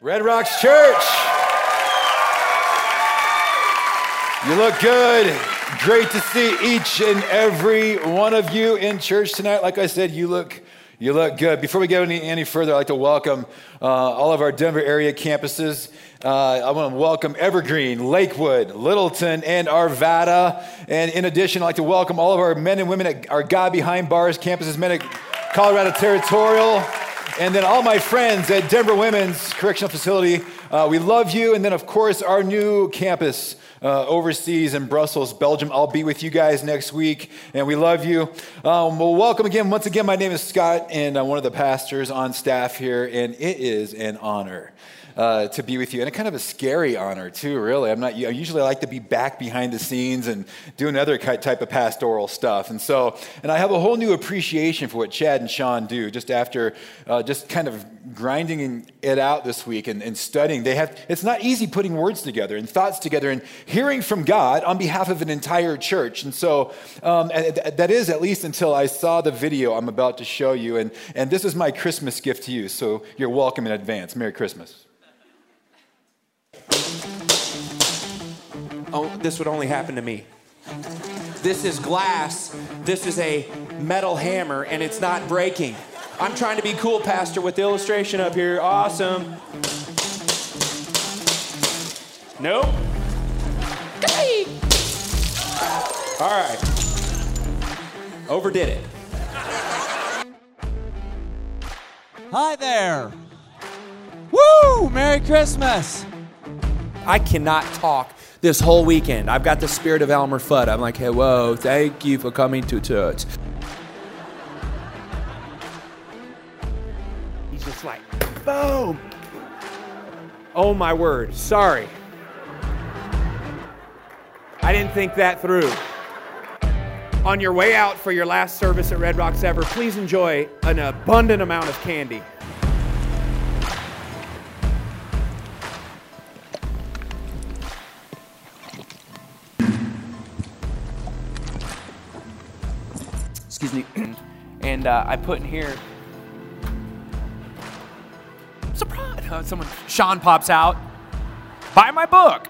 Red Rocks Church. You look good. Great to see each and every one of you in church tonight. Like I said, you look you look good. Before we go any, any further, I'd like to welcome uh, all of our Denver area campuses. Uh, I want to welcome Evergreen, Lakewood, Littleton, and Arvada. And in addition, I'd like to welcome all of our men and women at our God Behind Bars campuses, men at Colorado Territorial, and then all my friends at Denver Women's Correctional Facility. Uh, we love you. And then, of course, our new campus uh, overseas in Brussels, Belgium. I'll be with you guys next week, and we love you. Um, well, welcome again. Once again, my name is Scott, and I'm one of the pastors on staff here, and it is an honor uh, to be with you, and a kind of a scary honor too. Really, I'm not. I usually like to be back behind the scenes and doing other type of pastoral stuff, and so, and I have a whole new appreciation for what Chad and Sean do. Just after, uh, just kind of grinding it out this week and, and studying, they have. It's not easy putting words together and thoughts together and hearing from God on behalf of an entire church, and so um, that is at least until I saw the video I'm about to show you, and and this is my Christmas gift to you. So you're welcome in advance. Merry Christmas. Oh, this would only happen to me. This is glass. This is a metal hammer, and it's not breaking. I'm trying to be cool, Pastor, with the illustration up here. Awesome. Nope. All right. Overdid it. Hi there. Woo! Merry Christmas. I cannot talk this whole weekend. I've got the spirit of Elmer Fudd. I'm like, hey, whoa, thank you for coming to church. He's just like, boom. Oh my word, sorry. I didn't think that through. On your way out for your last service at Red Rocks ever, please enjoy an abundant amount of candy. Excuse me, and uh, I put in here. Surprise! Uh, someone, Sean pops out. Buy my book.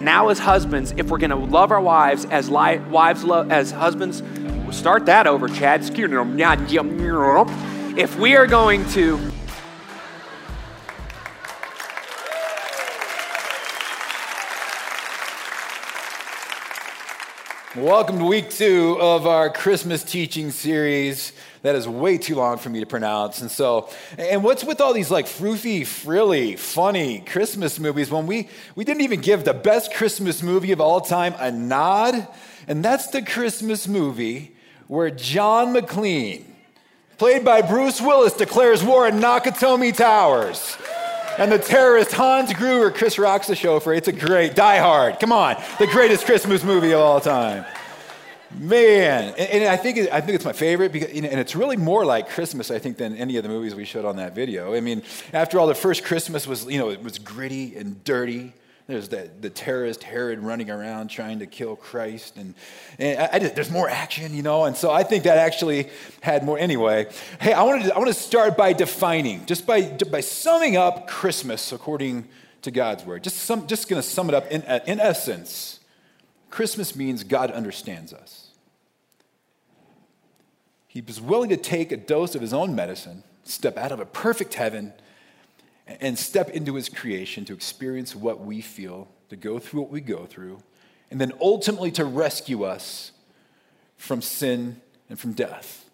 now, as husbands, if we're going to love our wives as li- wives love as husbands, start that over, Chad. If we are going to Welcome to week two of our Christmas teaching series. That is way too long for me to pronounce. And so, and what's with all these like froofy, frilly, funny Christmas movies when we, we didn't even give the best Christmas movie of all time a nod? And that's the Christmas movie where John McClane, played by Bruce Willis, declares war at Nakatomi Towers. And the terrorist Hans Gruber, Chris Rock's the chauffeur. It's a great, Die Hard. Come on, the greatest Christmas movie of all time. Man, and, I think I think it's my favorite because, and it's really more like Christmas, I think, than any of the movies we showed on that video. I mean, after all, the first Christmas was, you know, it was gritty and dirty. There's the, the terrorist Herod running around trying to kill Christ. And, and I, I just, there's more action, you know? And so I think that actually had more. Anyway, hey, I, wanted to, I want to start by defining, just by, by summing up Christmas according to God's word. Just, some, just going to sum it up in, uh, in essence. Christmas means God understands us. He was willing to take a dose of his own medicine, step out of a perfect heaven and step into his creation to experience what we feel, to go through what we go through, and then ultimately to rescue us from sin and from death.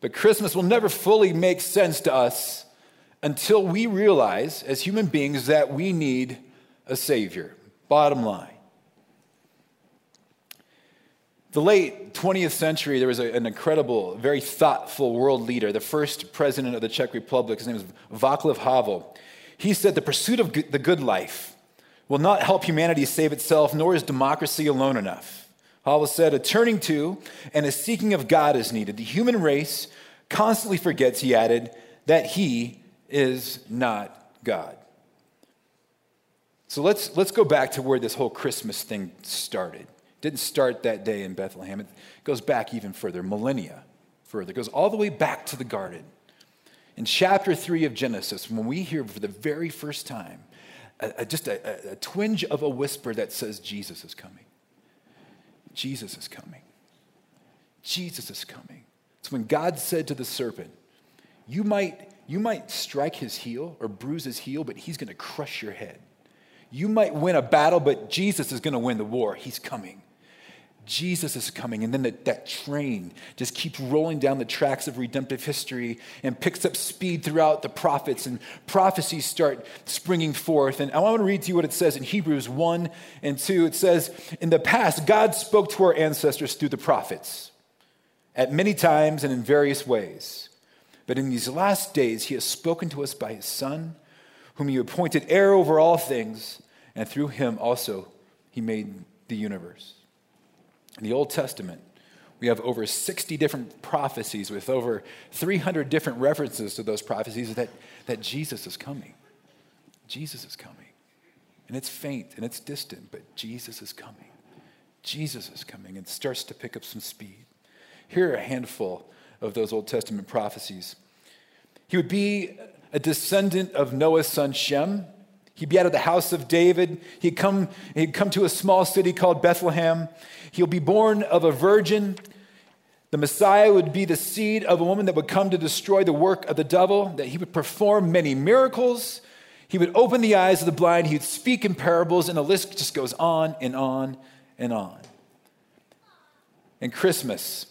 But Christmas will never fully make sense to us until we realize, as human beings, that we need a Savior. Bottom line the late 20th century, there was a, an incredible, very thoughtful world leader, the first president of the Czech Republic. His name was Václav Havel. He said, The pursuit of the good life will not help humanity save itself, nor is democracy alone enough. Havel said, A turning to and a seeking of God is needed. The human race constantly forgets, he added, that he is not God. So let's, let's go back to where this whole Christmas thing started. Didn't start that day in Bethlehem. It goes back even further, millennia further. It goes all the way back to the garden. In chapter 3 of Genesis, when we hear for the very first time a, a, just a, a twinge of a whisper that says, Jesus is coming. Jesus is coming. Jesus is coming. It's when God said to the serpent, You might, you might strike his heel or bruise his heel, but he's going to crush your head. You might win a battle, but Jesus is going to win the war. He's coming. Jesus is coming. And then the, that train just keeps rolling down the tracks of redemptive history and picks up speed throughout the prophets, and prophecies start springing forth. And I want to read to you what it says in Hebrews 1 and 2. It says, In the past, God spoke to our ancestors through the prophets at many times and in various ways. But in these last days, he has spoken to us by his Son, whom he appointed heir over all things, and through him also he made the universe. In the Old Testament, we have over 60 different prophecies with over 300 different references to those prophecies that, that Jesus is coming. Jesus is coming. And it's faint and it's distant, but Jesus is coming. Jesus is coming and starts to pick up some speed. Here are a handful of those Old Testament prophecies. He would be a descendant of Noah's son Shem. He'd be out of the house of David. He'd come, he'd come to a small city called Bethlehem. He'll be born of a virgin. The Messiah would be the seed of a woman that would come to destroy the work of the devil, that he would perform many miracles. He would open the eyes of the blind. He would speak in parables, and the list just goes on and on and on. And Christmas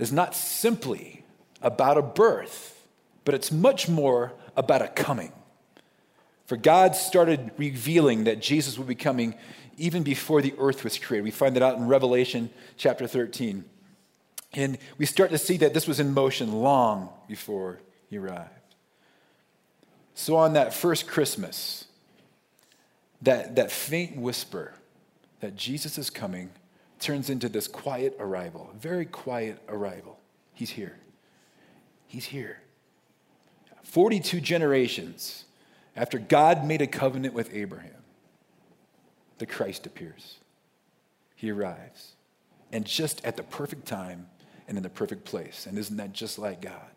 is not simply about a birth, but it's much more about a coming. For God started revealing that Jesus would be coming even before the earth was created. We find that out in Revelation chapter 13. And we start to see that this was in motion long before he arrived. So on that first Christmas, that, that faint whisper that Jesus is coming turns into this quiet arrival, very quiet arrival. He's here. He's here. 42 generations after God made a covenant with Abraham, the Christ appears. He arrives. And just at the perfect time and in the perfect place. And isn't that just like God?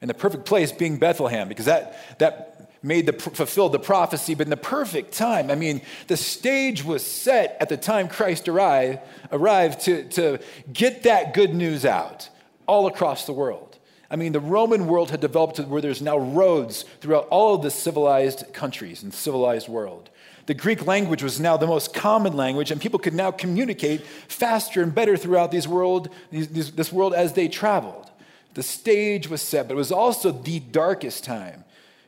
And the perfect place being Bethlehem, because that, that made the fulfilled the prophecy, but in the perfect time. I mean, the stage was set at the time Christ arrived, arrived to, to get that good news out all across the world. I mean, the Roman world had developed to where there's now roads throughout all of the civilized countries and civilized world. The Greek language was now the most common language, and people could now communicate faster and better throughout these world, this world as they traveled. The stage was set, but it was also the darkest time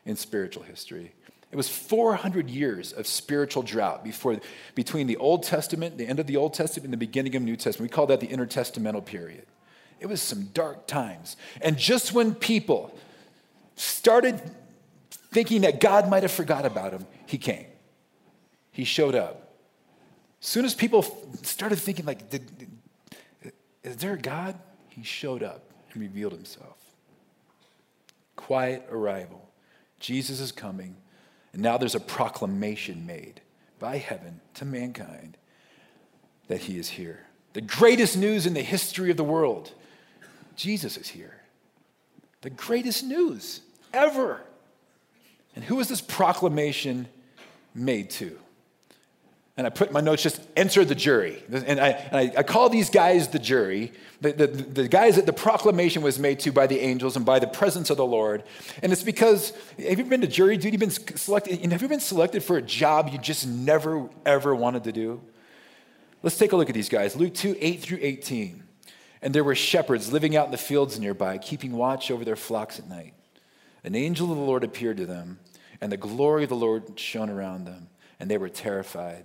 in spiritual history. It was 400 years of spiritual drought before, between the Old Testament, the end of the Old Testament, and the beginning of New Testament. We call that the intertestamental period. It was some dark times. And just when people started thinking that God might have forgot about them, he came he showed up. As soon as people started thinking, like, did, is there a God? He showed up and revealed himself. Quiet arrival. Jesus is coming, and now there's a proclamation made by heaven to mankind that he is here. The greatest news in the history of the world Jesus is here. The greatest news ever. And who is this proclamation made to? and I put my notes just enter the jury. And I, and I, I call these guys the jury, the, the, the, guys that the proclamation was made to by the angels and by the presence of the Lord. And it's because, have you been to jury duty? Been selected, have you been selected for a job you just never, ever wanted to do? Let's take a look at these guys. Luke 2, 8 through 18. And there were shepherds living out in the fields nearby, keeping watch over their flocks at night. An angel of the Lord appeared to them, and the glory of the Lord shone around them, and they were terrified.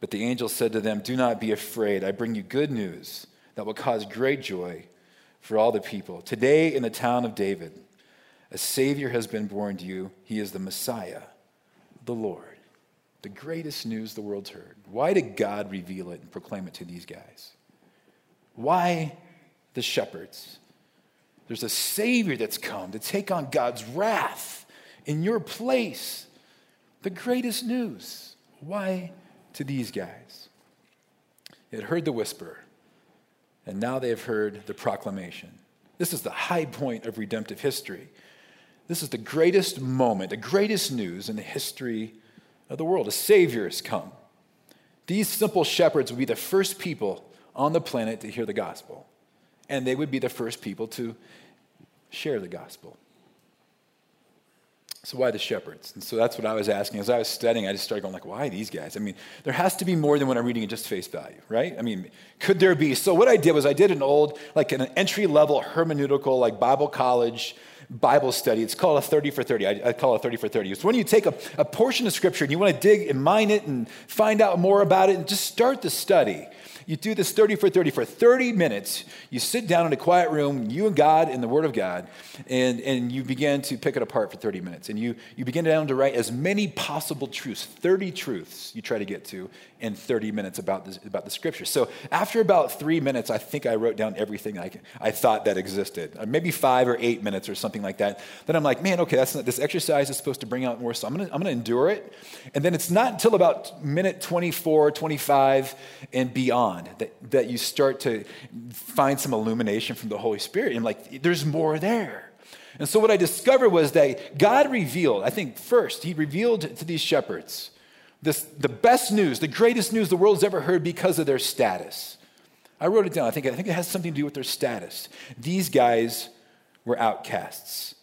But the angel said to them, Do not be afraid. I bring you good news that will cause great joy for all the people. Today, in the town of David, a Savior has been born to you. He is the Messiah, the Lord. The greatest news the world's heard. Why did God reveal it and proclaim it to these guys? Why the shepherds? There's a Savior that's come to take on God's wrath in your place. The greatest news. Why to these guys. They had heard the whisper, and now they have heard the proclamation. This is the high point of redemptive history. This is the greatest moment, the greatest news in the history of the world. A Savior has come. These simple shepherds will be the first people on the planet to hear the gospel, and they would be the first people to share the gospel. So why the shepherds? And so that's what I was asking. As I was studying, I just started going like, why these guys? I mean, there has to be more than what I'm reading at just face value, right? I mean, could there be? So what I did was I did an old, like an entry level hermeneutical, like Bible college Bible study. It's called a 30 for 30. I, I call it 30 for 30. It's when you take a, a portion of scripture and you want to dig and mine it and find out more about it and just start the study. You do this 30 for 30 for 30 minutes. You sit down in a quiet room, you and God and the Word of God, and, and you begin to pick it apart for 30 minutes. And you, you begin down to write as many possible truths, 30 truths you try to get to in 30 minutes about, this, about the Scripture. So after about three minutes, I think I wrote down everything I, I thought that existed. Uh, maybe five or eight minutes or something like that. Then I'm like, man, okay, that's not, this exercise is supposed to bring out more, so I'm gonna, I'm gonna endure it. And then it's not until about minute 24, 25, and beyond that, that you start to find some illumination from the Holy Spirit. And like, there's more there. And so what I discovered was that God revealed, I think first, He revealed to these shepherds this, the best news, the greatest news the world's ever heard because of their status. I wrote it down. I think, I think it has something to do with their status. These guys were outcasts.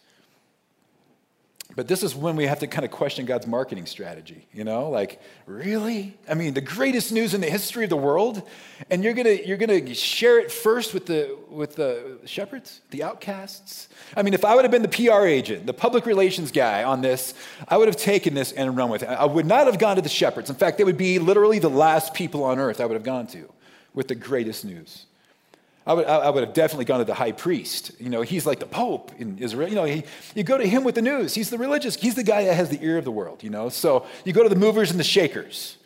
But this is when we have to kind of question God's marketing strategy, you know? Like, really? I mean, the greatest news in the history of the world, and you're gonna, you're gonna share it first with the, with the shepherds, the outcasts? I mean, if I would have been the PR agent, the public relations guy on this, I would have taken this and run with it. I would not have gone to the shepherds. In fact, they would be literally the last people on earth I would have gone to with the greatest news. I would, I would have definitely gone to the high priest. You know, he's like the pope in Israel. You know, he, you go to him with the news. He's the religious, he's the guy that has the ear of the world, you know. So you go to the movers and the shakers,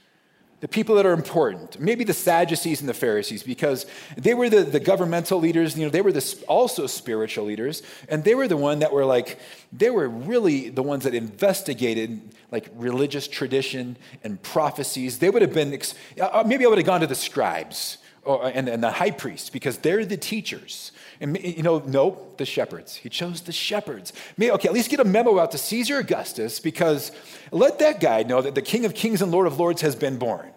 the people that are important, maybe the Sadducees and the Pharisees, because they were the, the governmental leaders, you know, they were the, also spiritual leaders, and they were the one that were like, they were really the ones that investigated like religious tradition and prophecies. They would have been, uh, maybe I would have gone to the scribes or, uh, and, and the high priest because they're the teachers. And, you know, no, the shepherds. He chose the shepherds. Okay, at least get a memo out to Caesar Augustus because let that guy know that the King of Kings and Lord of Lords has been born.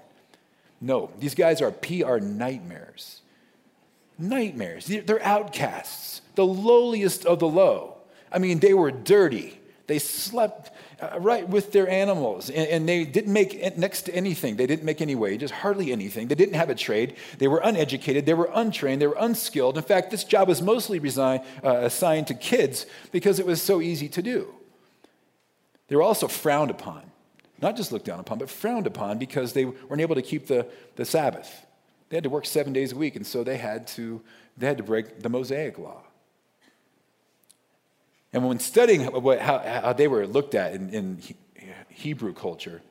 No, these guys are PR nightmares. Nightmares. They're outcasts, the lowliest of the low. I mean, they were dirty. They slept uh, right with their animals, and, and, they didn't make next to anything. They didn't make any wages, hardly anything. They didn't have a trade. They were uneducated. They were untrained. They were unskilled. In fact, this job was mostly resign, uh, assigned to kids because it was so easy to do. They were also frowned upon, not just looked down upon, but frowned upon because they weren't able to keep the, the Sabbath. They had to work seven days a week, and so they had to they had to break the Mosaic law. And when studying how, how, they were looked at in, in Hebrew culture,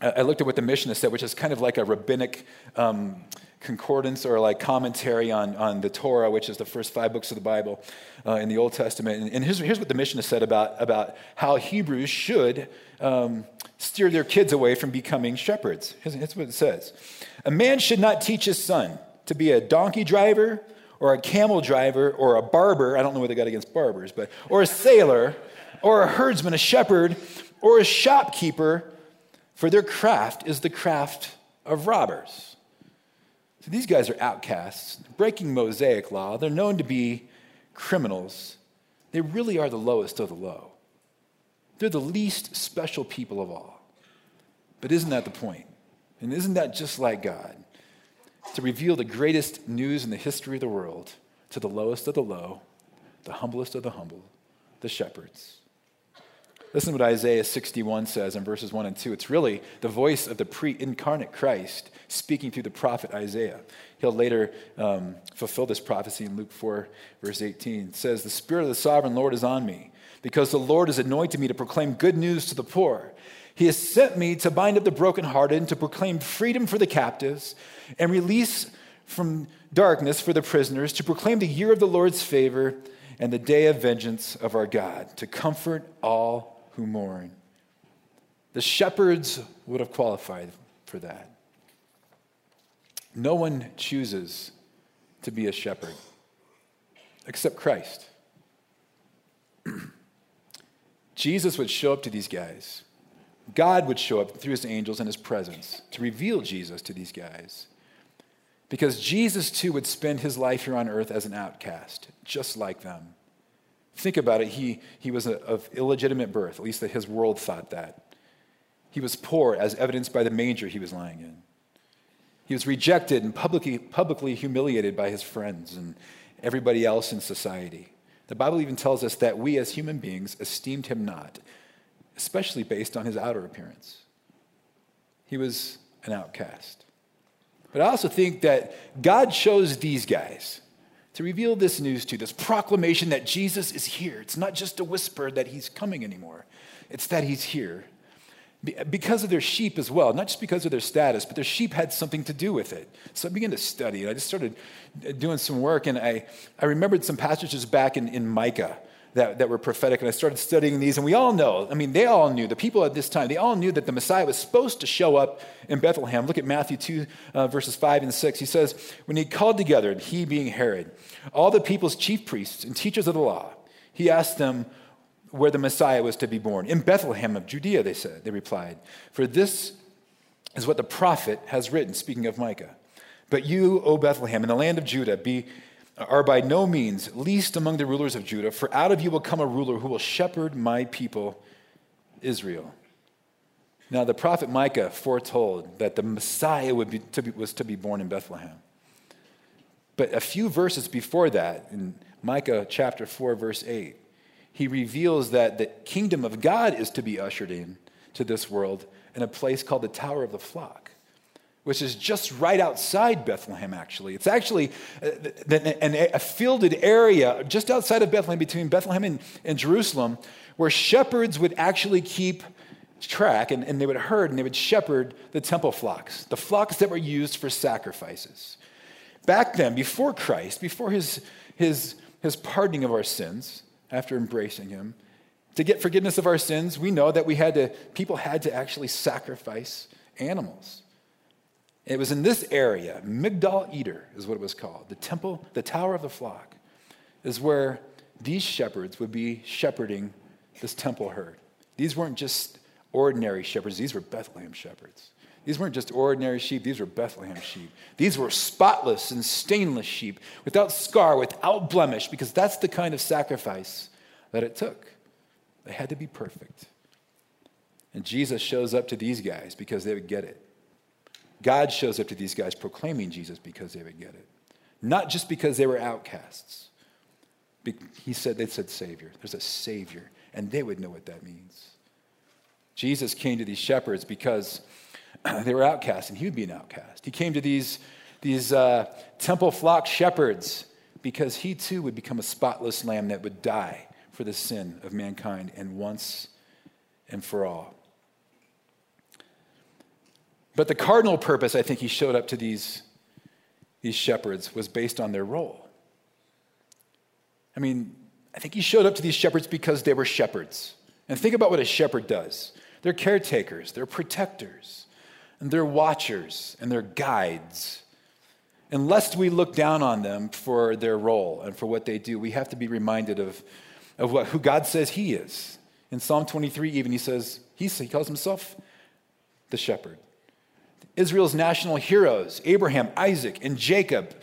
I looked at what the Mishnah said, which is kind of like a rabbinic um, concordance or like commentary on, on the Torah, which is the first five books of the Bible uh, in the Old Testament. And, and here's, here's what the Mishnah said about, about how Hebrews should um, steer their kids away from becoming shepherds. Here's, what it says A man should not teach his son to be a donkey driver or a camel driver or a barber, I don't know what they got against barbers, but, or a sailor or a herdsman, a shepherd or a shopkeeper, for their craft is the craft of robbers. So these guys are outcasts, breaking Mosaic law. They're known to be criminals. They really are the lowest of the low. They're the least special people of all. But isn't that the point? And isn't that just like God? To reveal the greatest news in the history of the world to the lowest of the low, the humblest of the humble, the shepherds. Listen to what Isaiah 61 says in verses 1 and 2. It's really the voice of the pre incarnate Christ speaking through the prophet Isaiah. He'll later um, fulfill this prophecy in Luke 4, verse 18. It says, The Spirit of the sovereign Lord is on me, because the Lord has anointed me to proclaim good news to the poor. He has sent me to bind up the brokenhearted and to proclaim freedom for the captives and release from darkness for the prisoners, to proclaim the year of the Lord's favor and the day of vengeance of our God, to comfort all who mourn. The shepherds would have qualified for that. No one chooses to be a shepherd except Christ. Jesus would show up to these guys. God would show up through his angels and his presence to reveal Jesus to these guys. Because Jesus too would spend his life here on earth as an outcast, just like them. Think about it. He, he was a, of illegitimate birth, at least that his world thought that. He was poor, as evidenced by the manger he was lying in. He was rejected and publicly, publicly humiliated by his friends and everybody else in society. The Bible even tells us that we as human beings esteemed him not, especially based on his outer appearance. He was an outcast. But I also think that God chose these guys to reveal this news to, this proclamation that Jesus is here. It's not just a whisper that he's coming anymore, it's that he's here because of their sheep as well, not just because of their status, but their sheep had something to do with it. So I began to study, and I just started doing some work, and I, I remembered some passages back in, in Micah that, that were prophetic, and I started studying these, and we all know, I mean, they all knew, the people at this time, they all knew that the Messiah was supposed to show up in Bethlehem. Look at Matthew 2, uh, verses 5 and 6. He says, When he called together, and he being Herod, all the people's chief priests and teachers of the law, he asked them, where the Messiah was to be born. In Bethlehem of Judea, they said, they replied. For this is what the prophet has written, speaking of Micah. But you, O Bethlehem, in the land of Judah, be, are by no means least among the rulers of Judah, for out of you will come a ruler who will shepherd my people, Israel. Now, the prophet Micah foretold that the Messiah would be, to be, was to be born in Bethlehem. But a few verses before that, in Micah chapter 4, verse 8, he reveals that the kingdom of God is to be ushered in to this world in a place called the Tower of the Flock, which is just right outside Bethlehem, actually. It's actually uh, a, fielded area just outside of Bethlehem, between Bethlehem and, and Jerusalem, where shepherds would actually keep track and, and they would herd and they would shepherd the temple flocks, the flocks that were used for sacrifices. Back then, before Christ, before his, his, his pardoning of our sins, after embracing him. To get forgiveness of our sins, we know that we had to, people had to actually sacrifice animals. It was in this area, Migdal Eder is what it was called, the temple, the tower of the flock, is where these shepherds would be shepherding this temple herd. These weren't just ordinary shepherds, these were Bethlehem shepherds. These weren't just ordinary sheep, these were Bethlehem sheep. These were spotless and stainless sheep, without scar, without blemish, because that's the kind of sacrifice that it took. They had to be perfect. And Jesus shows up to these guys because they would get it. God shows up to these guys proclaiming Jesus because they would get it. Not just because they were outcasts. He said, they said Savior. There's a Savior, and they would know what that means. Jesus came to these shepherds because they were outcasts, and he would be an outcast. He came to these, these uh, temple flock shepherds because he too would become a spotless lamb that would die for the sin of mankind and once and for all. But the cardinal purpose I think he showed up to these, these shepherds was based on their role. I mean, I think he showed up to these shepherds because they were shepherds. And think about what a shepherd does they're caretakers, they're protectors, and they're watchers and they're guides. And lest we look down on them for their role and for what they do, we have to be reminded of, of what, who God says He is. In Psalm 23, even, He says, He, he calls Himself the shepherd. Israel's national heroes, Abraham, Isaac, and Jacob,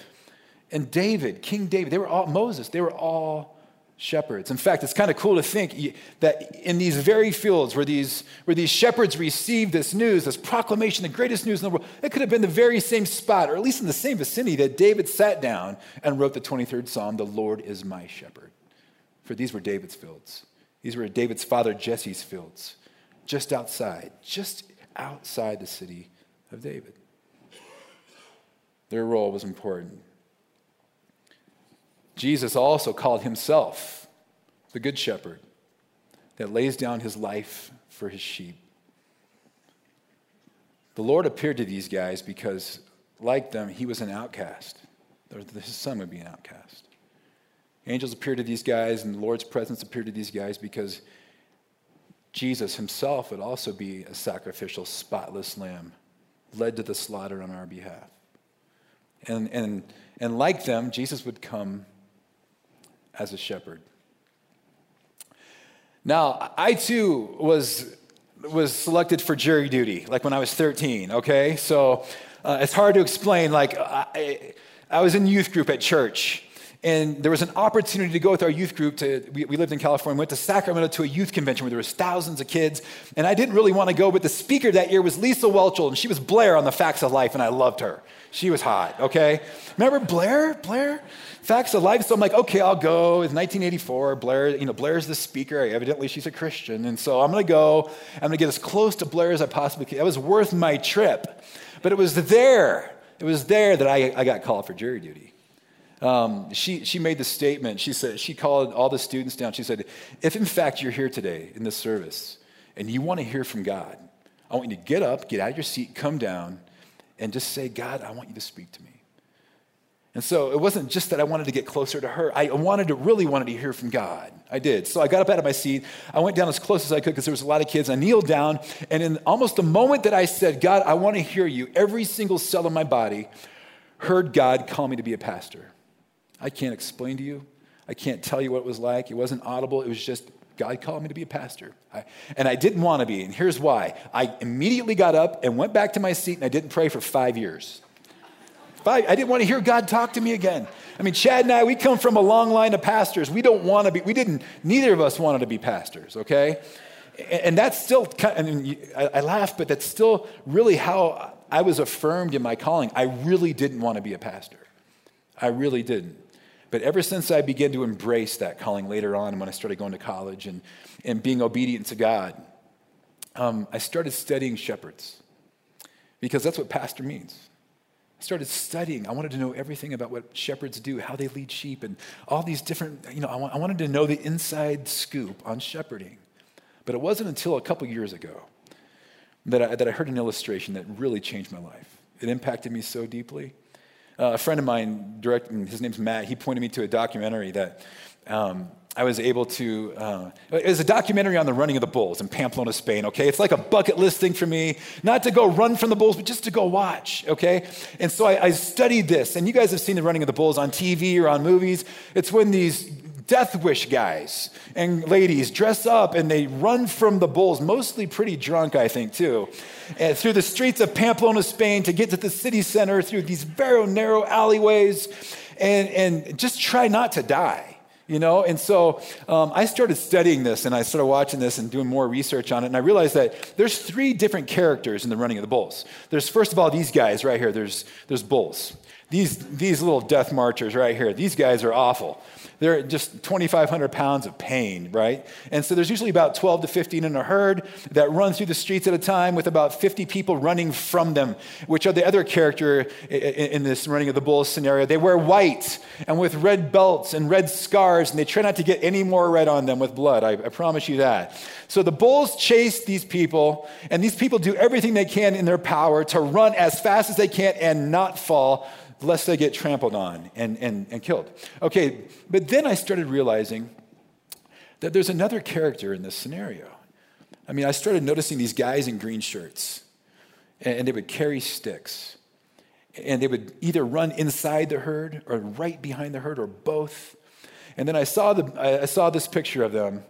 and David, King David, they were all, Moses, they were all shepherds. In fact, it's kind of cool to think that in these very fields where these, where these shepherds received this news, this proclamation, the greatest news in the world, it could have been the very same spot, or at least in the same vicinity, that David sat down and wrote the 23rd Psalm, The Lord is my shepherd. For these were David's fields. These were David's father Jesse's fields, just outside, just outside the city of David. Their role was important. Jesus also called himself the Good Shepherd that lays down his life for his sheep. The Lord appeared to these guys because, like them, he was an outcast. His son would be an outcast. Angels appeared to these guys, and the Lord's presence appeared to these guys because Jesus himself would also be a sacrificial, spotless lamb, led to the slaughter on our behalf. And, and, and like them, Jesus would come as a shepherd. Now, I too was, was selected for jury duty, like when I was 13, okay? So uh, it's hard to explain. Like, I, I was in youth group at church, and there was an opportunity to go with our youth group to we, we, lived in california went to sacramento to a youth convention where there was thousands of kids. And i didn't really want to go but the speaker that year was lisa Whelchel, and she was blair on the facts of life and i loved her. She was hot okay? Remember blair? Blair? Facts of life? So i'm like okay i'll go. It's 1984 blair you know blair's the speaker. Evidently she's a christian. And so i'm going to go. I'm going to get as close to blair as i possibly can. It was worth my trip. But it was there it was there that i, I got called for jury duty um, she, she made the statement. She said, she called all the students down. She said, if in fact you're here today in this service and you want to hear from God, I want you to get up, get out of your seat, come down, and just say, God, I want you to speak to me. And so it wasn't just that I wanted to get closer to her. I wanted to really wanted to hear from God. I did. So I got up out of my seat. I went down as close as I could because there was a lot of kids. I kneeled down, and in almost the moment that I said, God, I want to hear you, every single cell in my body heard God call me to be a pastor. I can't explain to you. I can't tell you what it was like. It wasn't audible. It was just God called me to be a pastor. I, and I didn't want to be. And here's why I immediately got up and went back to my seat and I didn't pray for five years. Five, I didn't want to hear God talk to me again. I mean, Chad and I, we come from a long line of pastors. We don't want to be, we didn't, neither of us wanted to be pastors, okay? And, and that's still, I mean, I, I laugh, but that's still really how I was affirmed in my calling. I really didn't want to be a pastor. I really didn't. But ever since I began to embrace that calling later on, when I started going to college and, and being obedient to God, um, I started studying shepherds because that's what pastor means. I started studying. I wanted to know everything about what shepherds do, how they lead sheep, and all these different, you know, I, wanted to know the inside scoop on shepherding. But it wasn't until a couple years ago that I, that I heard an illustration that really changed my life. It impacted me so deeply. Uh, a friend of mine, directing, his name's Matt, he pointed me to a documentary that um, I was able to. Uh, it was a documentary on the running of the bulls in Pamplona, Spain, okay? It's like a bucket list thing for me, not to go run from the bulls, but just to go watch, okay? And so I, I studied this, and you guys have seen the running of the bulls on TV or on movies. It's when these death wish guys and ladies dress up and they run from the bulls, mostly pretty drunk, I think, too, and through the streets of Pamplona, Spain to get to the city center through these very narrow alleyways and, and just try not to die. You know, and so um, I started studying this and I started watching this and doing more research on it. And I realized that there's three different characters in the running of the bulls. There's, first of all, these guys right here. There's, there's bulls. These, these little death marchers right here, these guys are awful. They're just 2,500 pounds of pain, right? And so there's usually about 12 to 15 in a herd that run through the streets at a time with about 50 people running from them, which are the other character in this running of the bulls scenario. They wear white and with red belts and red scars, and they try not to get any more red on them with blood. I, I promise you that. So the bulls chase these people, and these people do everything they can in their power to run as fast as they can and not fall lest they get trampled on and, and, and killed. Okay, but then I started realizing that there's another character in this scenario. I mean, I started noticing these guys in green shirts, and, they would carry sticks. And they would either run inside the herd or right behind the herd or both. And then I saw, the, I saw this picture of them.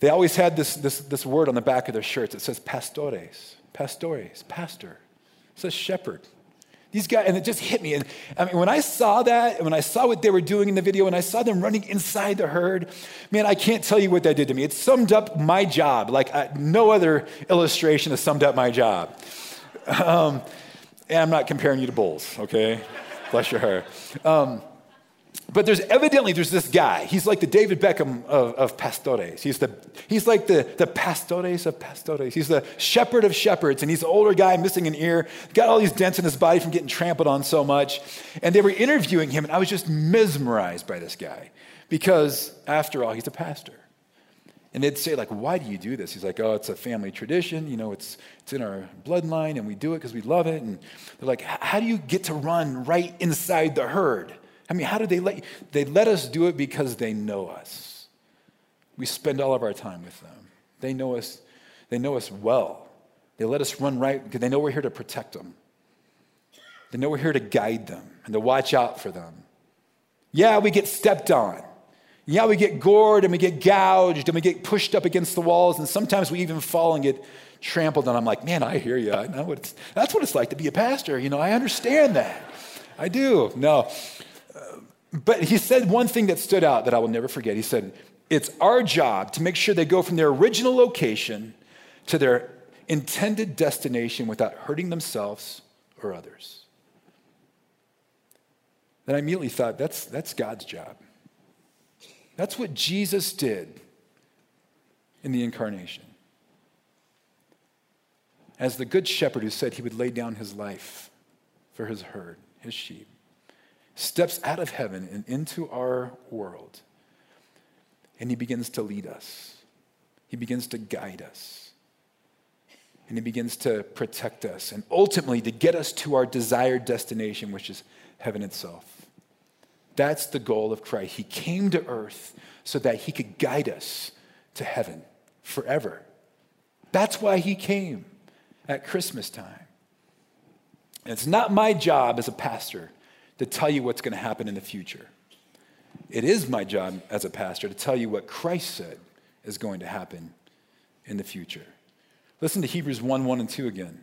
They always had this, this, this word on the back of their shirts. It says pastores, pastores, pastor. It says shepherd. These guys, and it just hit me. And I mean, when I saw that, when I saw what they were doing in the video, and I saw them running inside the herd, man, I can't tell you what that did to me. It summed up my job like uh, no other illustration has summed up my job. Um, and I'm not comparing you to bulls, okay? Bless your heart. Um, but there's evidently there's this guy. He's like the David Beckham of, of pastores. He's the he's like the, the pastores of pastores. He's the shepherd of shepherds, and he's an older guy missing an ear, got all these dents in his body from getting trampled on so much. And they were interviewing him, and I was just mesmerized by this guy because after all, he's a pastor. And they'd say, like, why do you do this? He's like, oh, it's a family tradition. You know, it's, it's in our bloodline, and we do it because we love it. And they're like, how do you get to run right inside the herd? I mean, how do they let They let us do it because they know us. We spend all of our time with them. They know us, they know us well. They let us run right because they know we're here to protect them. They know we're here to guide them and to watch out for them. Yeah, we get stepped on. Yeah, we get gored and we get gouged and we get pushed up against the walls, and sometimes we even fall and get trampled on. I'm like, man, I hear you. I know what that's what it's like to be a pastor. You know, I understand that. I do. No. But he said one thing that stood out that I will never forget. He said, it's our job to make sure they go from their original location to their intended destination without hurting themselves or others. Then I immediately thought, that's, that's God's job. That's what Jesus did in the incarnation. As the good shepherd who said he would lay down his life for his herd, his sheep, steps out of heaven and into our world, and he begins to lead us. He begins to guide us and He begins to protect us and ultimately to get us to our desired destination, which is heaven itself. That's the goal of Christ. He came to earth so that He could guide us to heaven forever. That's why He came at Christmas time. And it's not my job as a pastor to tell you what's going to happen in the future. It is my job as a pastor to tell you what Christ said is going to happen in the future. Listen to Hebrews 1 1 and 2 again.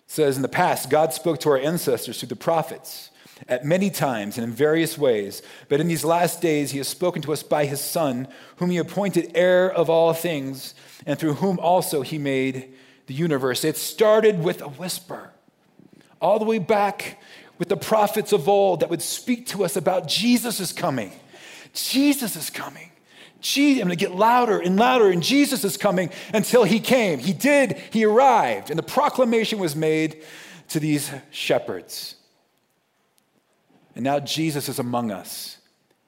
It says, In the past, God spoke to our ancestors through the prophets at many times and in various ways, but in these last days, He has spoken to us by His Son, whom He appointed heir of all things, and through whom also He made the universe. It started with a whisper, all the way back with the prophets of old that would speak to us about Jesus is coming. Jesus is coming. Jesus, I'm going to get louder and louder, and Jesus is coming until he came. He did, he arrived, and the proclamation was made to these shepherds. And now Jesus is among us.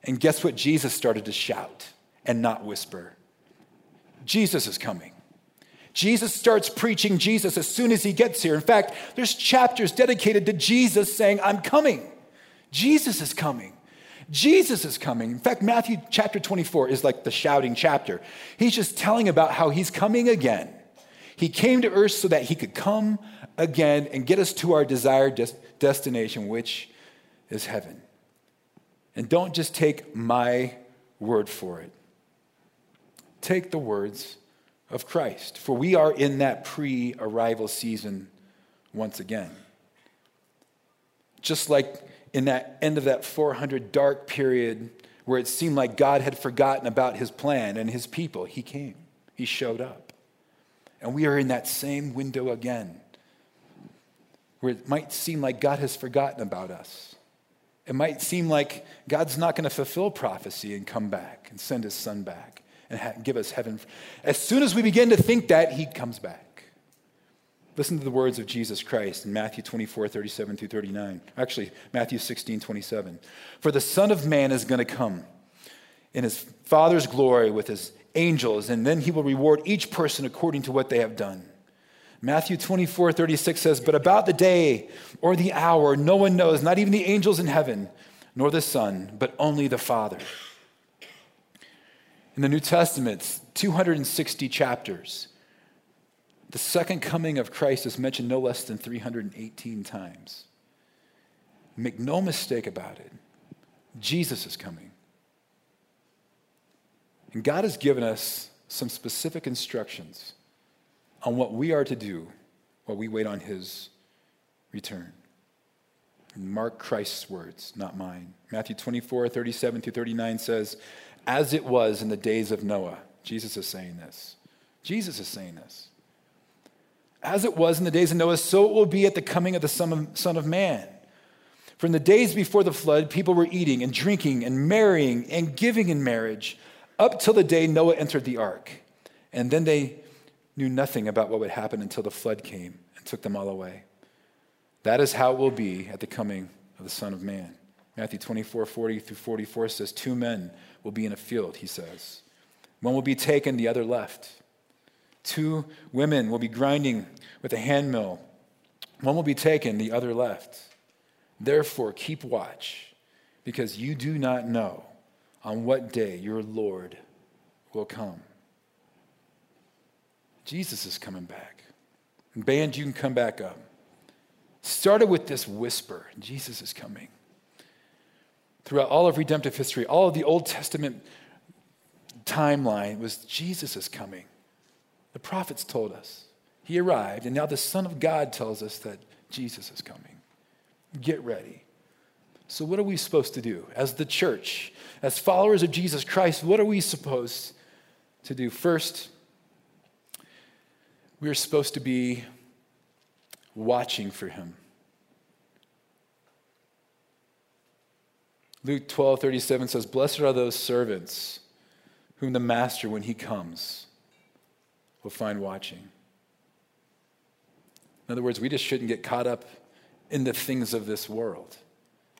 And guess what Jesus started to shout and not whisper? Jesus is coming. Jesus starts preaching Jesus as soon as he gets here. In fact, there's chapters dedicated to Jesus saying, I'm coming. Jesus is coming. Jesus is coming. In fact, Matthew chapter 24 is like the shouting chapter. He's just telling about how he's coming again. He came to earth so that he could come again and get us to our desired des- destination, which is heaven. And don't just take my word for it, take the words of Christ, for we are in that pre arrival season once again. Just like in that end of that 400 dark period where it seemed like God had forgotten about his plan and his people, he came. He showed up. And we are in that same window again where it might seem like God has forgotten about us. It might seem like God's not going to fulfill prophecy and come back and send his son back and give us heaven. As soon as we begin to think that, he comes back. Listen to the words of Jesus Christ in Matthew 24, 37 through 39. Actually, Matthew 16, 27. For the Son of Man is going to come in his Father's glory with his angels, and then he will reward each person according to what they have done. Matthew 24, 36 says, But about the day or the hour, no one knows, not even the angels in heaven, nor the Son, but only the Father. In the New Testament, 260 chapters. The second coming of Christ is mentioned no less than 318 times. Make no mistake about it. Jesus is coming. And God has given us some specific instructions on what we are to do while we wait on his return. Mark Christ's words, not mine. Matthew 24, 37 through 39 says, As it was in the days of Noah. Jesus is saying this. Jesus is saying this. As it was in the days of Noah, so it will be at the coming of the Son of, Man. From the days before the flood, people were eating and drinking and marrying and giving in marriage up till the day Noah entered the ark. And then they knew nothing about what would happen until the flood came and took them all away. That is how it will be at the coming of the Son of Man. Matthew 24, 40 through 44 says, Two men will be in a field, he says. One will be taken, the other left. Two women will be grinding with a hand mill. One will be taken, the other left. Therefore, keep watch, because you do not know on what day your Lord will come. Jesus is coming back. Band, you can come back up. Started with this whisper Jesus is coming. Throughout all of redemptive history, all of the Old Testament timeline was Jesus is coming. The prophets told us. He arrived, and now the Son of God tells us that Jesus is coming. Get ready. So, what are we supposed to do as the church, as followers of Jesus Christ? What are we supposed to do? First, we are supposed to be watching for him. Luke 12 37 says, Blessed are those servants whom the master, when he comes, will find watching. In other words, we just shouldn't get caught up in the things of this world,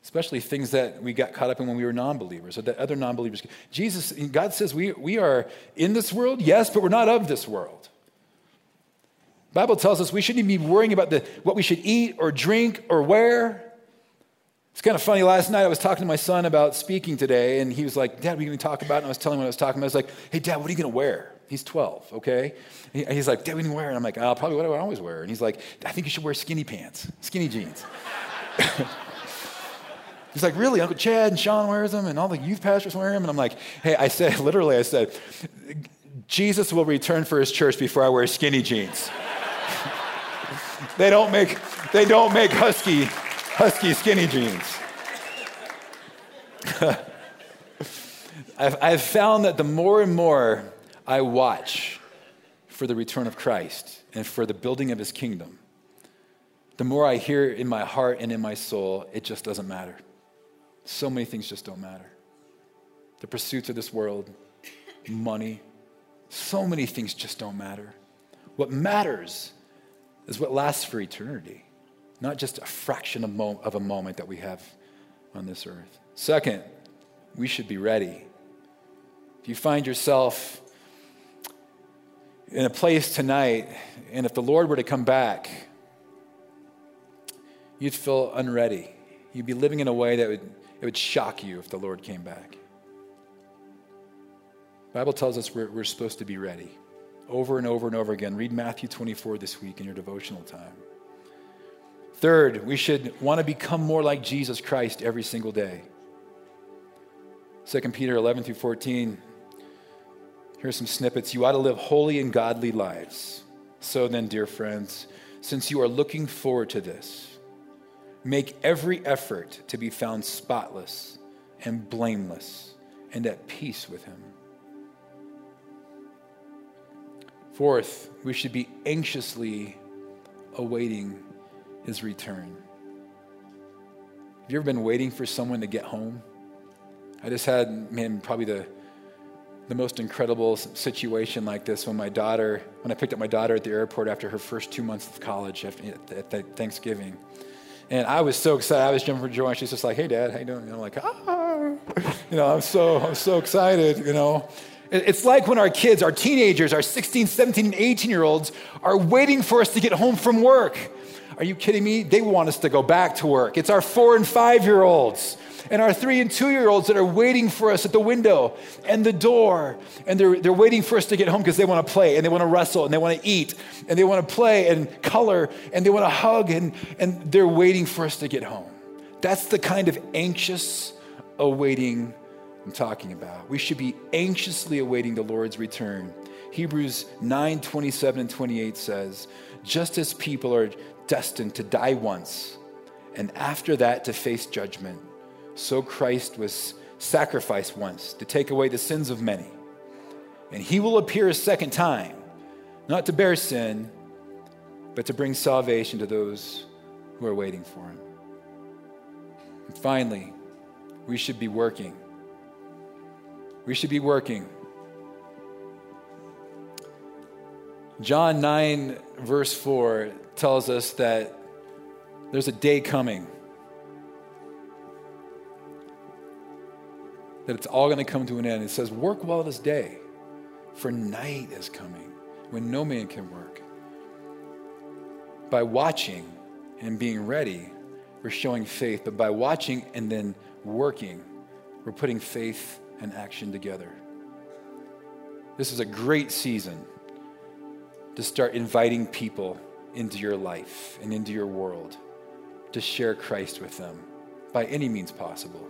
especially things that we got caught up in when we were non believers or that other non believers. Jesus, God says we, we are in this world, yes, but we're not of this world. Bible tells us we shouldn't even be worrying about the, what we should eat or drink or wear. It's kind of funny. Last night I was talking to my son about speaking today, and he was like, Dad, what are you going to talk about? And I was telling him what I was talking about. I was like, Hey, Dad, what are you going to wear? He's 12, okay? He's like, Dad, what are you going to wear? And I'm like, oh, probably what I always wear. And he's like, I think you should wear skinny pants, skinny jeans. He's like, really? Uncle Chad and Sean wears them, and all the youth pastors wear them. And I'm like, hey, I said, literally, I said, Jesus will return for his church before I wear skinny jeans. they don't make, they don't make husky, husky skinny jeans. I've, I've found that the more and more I watch for the return of Christ and for the building of his kingdom, the more I hear in my heart and in my soul, it just doesn't matter. So many things just don't matter. The pursuits of this world, money, so many things just don't matter. What matters is what lasts for eternity, not just a fraction of, a moment that we have on this earth. Second, we should be ready. If you find yourself in a place tonight, and if the Lord were to come back, you'd feel unready. You'd be living in a way that would, it would shock you if the Lord came back. The Bible tells us we're, we're supposed to be ready over and over and over again. Read Matthew 24 this week in your devotional time. Third, we should want to become more like Jesus Christ every single day. 2 Peter 11 through 14. Here's some snippets. You ought to live holy and godly lives. So then, dear friends, since you are looking forward to this, make every effort to be found spotless and blameless and at peace with Him. Fourth, we should be anxiously awaiting His return. Have you ever been waiting for someone to get home? I just had, man, probably the, the most incredible situation like this when my daughter, when I picked up my daughter at the airport after her first two months of college at, at Thanksgiving. And I was so excited. I was jumping for joy. And she's just like, hey, Dad, how you doing? And I'm like, ah. You know, I'm so, I'm so excited, you know. It's like when our kids, our teenagers, our 16, 17, and 18 year olds are waiting for us to get home from work. Are you kidding me? They want us to go back to work. It's our four and five year olds and our three and two year olds that are waiting for us at the window and the door. And they're, they're waiting for us to get home because they want to play and they want to wrestle and they want to eat and they want to play and color and they want to hug and, and they're waiting for us to get home. That's the kind of anxious awaiting I'm talking about. We should be anxiously awaiting the Lord's return. Hebrews 9 27 and 28 says, Just as people are destined to die once, and after that to face judgment, so Christ was sacrificed once to take away the sins of many. And he will appear a second time, not to bear sin, but to bring salvation to those who are waiting for him. And finally, we should be working. We should be working. John 9, verse 4 tells us that there's a day coming that it's all going to come to an end. It says, Work well this day, for night is coming when no man can work. By watching and being ready, we're showing faith, but by watching and then working, we're putting faith and action together. This is a great season to start inviting people into your life and into your world to share Christ with them by any means possible.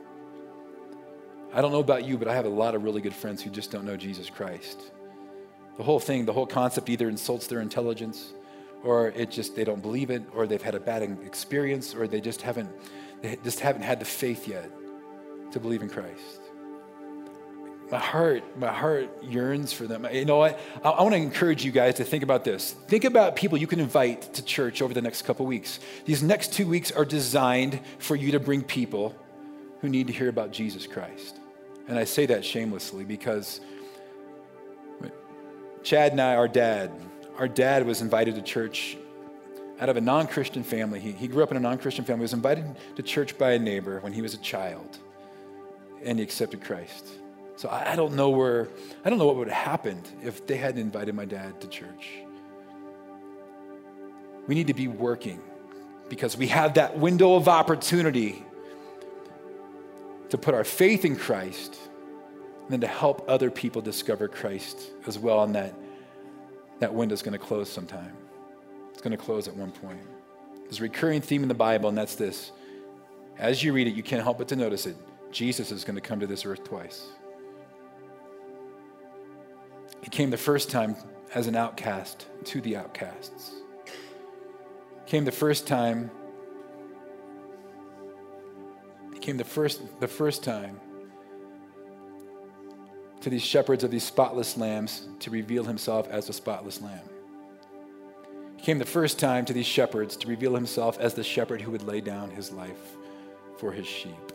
I don't know about you, but I have a lot of really good friends who just don't know Jesus Christ. The whole thing, the whole concept either insults their intelligence or it just they don't believe it or they've had a bad experience or they just haven't they just haven't had the faith yet to believe in Christ. My heart, my heart yearns for them. You know what? I, I want to encourage you guys to think about this. Think about people you can invite to church over the next couple weeks. These next two weeks are designed for you to bring people who need to hear about Jesus Christ. And I say that shamelessly because Chad and I, our dad, our dad was invited to church out of a non Christian family. He, he grew up in a non Christian family. He was invited to church by a neighbor when he was a child, and he accepted Christ. So I, I don't know where, I don't know what would have happened if they hadn't invited my dad to church. We need to be working because we have that window of opportunity to put our faith in Christ and then to help other people discover Christ as well. And that, that window is going to close sometime. It's going to close at one point. There's a recurring theme in the Bible, and that's this. As you read it, you can't help but to notice it. Jesus is going to come to this earth twice. He came the first time as an outcast to the outcasts. He came the first time. He came the first, the first time to these shepherds of these spotless lambs to reveal himself as a spotless lamb. He came the first time to these shepherds to reveal himself as the shepherd who would lay down his life for his sheep.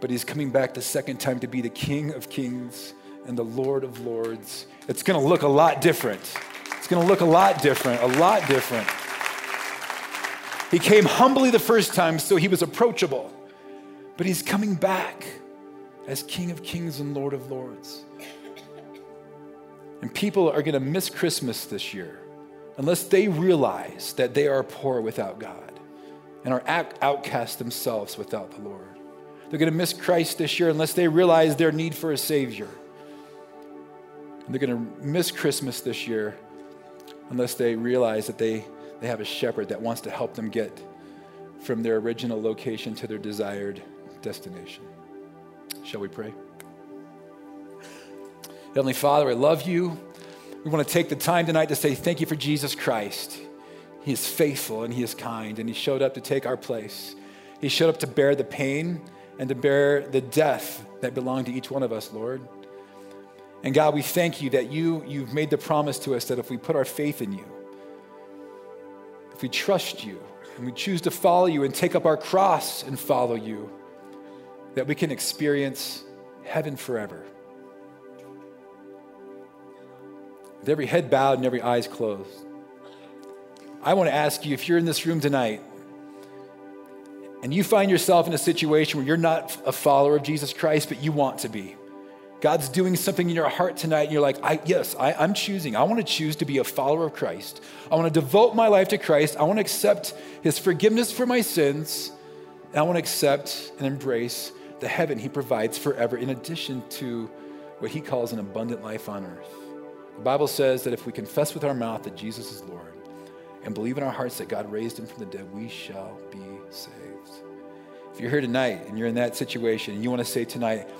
But he's coming back the second time to be the King of kings and the Lord of Lords. It's going to look a lot different. It's going to look a lot different, a lot different. He came humbly the first time, so he was approachable. But he's coming back as King of Kings and Lord of Lords. And people are going to miss Christmas this year unless they realize that they are poor without God and are outcast themselves without the Lord. They're going to miss Christ this year unless they realize their need for a Savior. And they're going to miss Christmas this year unless they realize that they, they have a shepherd that wants to help them get from their original location to their desired destination. Shall we pray? Heavenly Father, I love you. We want to take the time tonight to say thank you for Jesus Christ. He is faithful and He is kind, and He showed up to take our place. He showed up to bear the pain and to bear the death that belonged to each one of us, Lord. And God, we thank you that you, you've made the promise to us that if we put our faith in you, if we trust you, and we choose to follow you and take up our cross and follow you, that we can experience heaven forever. With every head bowed and every eyes closed, I want to ask you if you're in this room tonight and you find yourself in a situation where you're not a follower of Jesus Christ, but you want to be. God's doing something in your heart tonight, and you're like, I, yes, I, I'm choosing. I want to choose to be a follower of Christ. I want to devote my life to Christ. I want to accept his forgiveness for my sins. And I want to accept and embrace the heaven he provides forever, in addition to what he calls an abundant life on earth. The Bible says that if we confess with our mouth that Jesus is Lord and believe in our hearts that God raised him from the dead, we shall be saved. If you're here tonight and you're in that situation and you want to say tonight,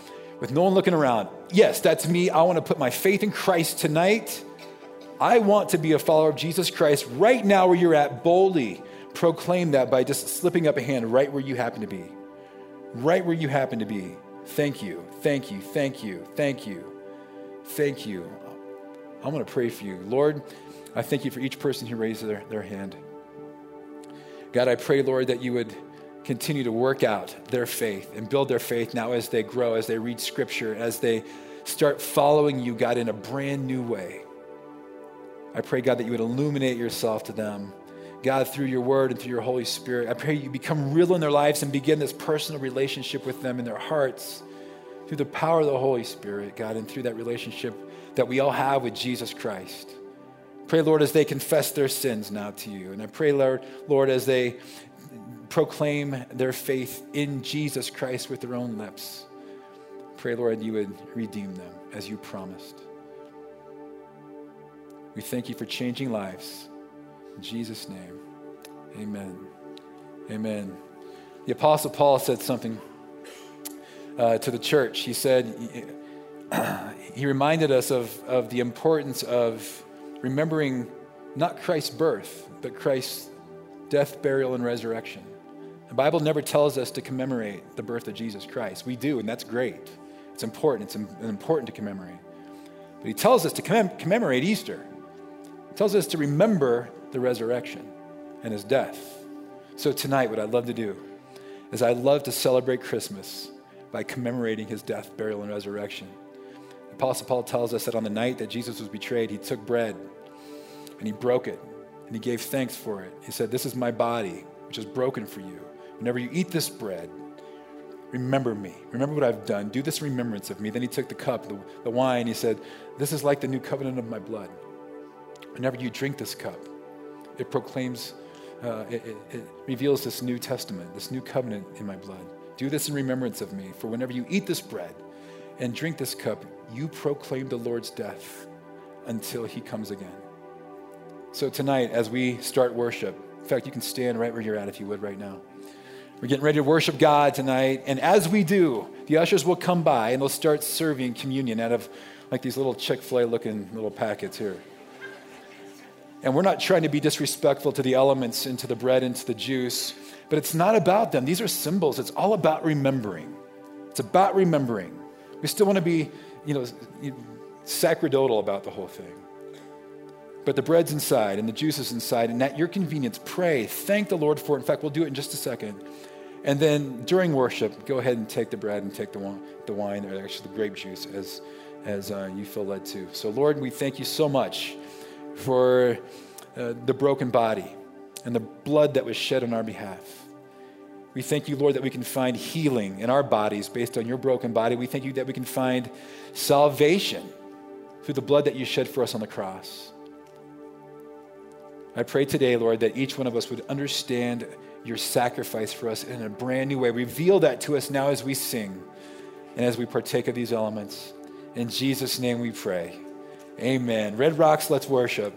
with no one looking around. Yes, that's me. I want to put my faith in Christ tonight. I want to be a follower of Jesus Christ right now where you're at. Boldly proclaim that by just slipping up a hand right where you happen to be. Right where you happen to be. Thank you, thank you, thank you, thank you, thank you. I'm going to pray for you. Lord, I thank you for each person who raised their, their hand. God, I pray, Lord, that you would continue to work out their faith and build their faith now as they grow, as they read scripture, as they start following you, God, in a brand new way. I pray, God, that you would illuminate yourself to them. God, through your word and through your Holy Spirit, I pray you become real in their lives and begin this personal relationship with them in their hearts through the power of the Holy Spirit, God, and through that relationship that we all have with Jesus Christ. Pray, Lord, as they confess their sins now to you. And I pray, Lord, Lord, as they proclaim their faith in Jesus Christ with their own lips. Pray, Lord, you would redeem them as you promised. We thank you for changing lives. In Jesus' name, amen. Amen. The Apostle Paul said something uh, to the church. He said, he reminded us of, of the importance of remembering not Christ's birth, but Christ's death, burial, and resurrection. The Bible never tells us to commemorate the birth of Jesus Christ. We do, and that's great. It's important. It's important to commemorate. But he tells us to commemorate Easter. He tells us to remember the resurrection and his death. So tonight, what I'd love to do is I'd love to celebrate Christmas by commemorating his death, burial, and resurrection. The Apostle Paul tells us that on the night that Jesus was betrayed, he took bread and he broke it and he gave thanks for it. He said, This is my body, which is broken for you. Whenever you eat this bread, remember me. Remember what I've done. Do this remembrance of me. Then he took the cup, the, the wine. He said, This is like the new covenant of my blood. Whenever you drink this cup, it proclaims, uh, it, it, it reveals this new testament, this new covenant in my blood. Do this in remembrance of me. For whenever you eat this bread and drink this cup, you proclaim the Lord's death until he comes again. So tonight, as we start worship, in fact, you can stand right where you're at if you would right now. We're getting ready to worship God tonight. And as we do, the ushers will come by and they'll start serving communion out of like these little Chick fil A looking little packets here. And we're not trying to be disrespectful to the elements, into the bread, into the juice, but it's not about them. These are symbols. It's all about remembering. It's about remembering. We still want to be, you know, sacerdotal about the whole thing. But the bread's inside and the juice is inside, and at your convenience, pray, thank the Lord for it. In fact, we'll do it in just a second. And then during worship, go ahead and take the bread and take the wine, the wine or actually the grape juice as, as uh, you feel led to. So, Lord, we thank you so much for uh, the broken body and the blood that was shed on our behalf. We thank you, Lord, that we can find healing in our bodies based on your broken body. We thank you that we can find salvation through the blood that you shed for us on the cross. I pray today, Lord, that each one of us would understand your sacrifice for us in a brand new way. Reveal that to us now as we sing and as we partake of these elements. In Jesus' name we pray. Amen. Red Rocks, let's worship.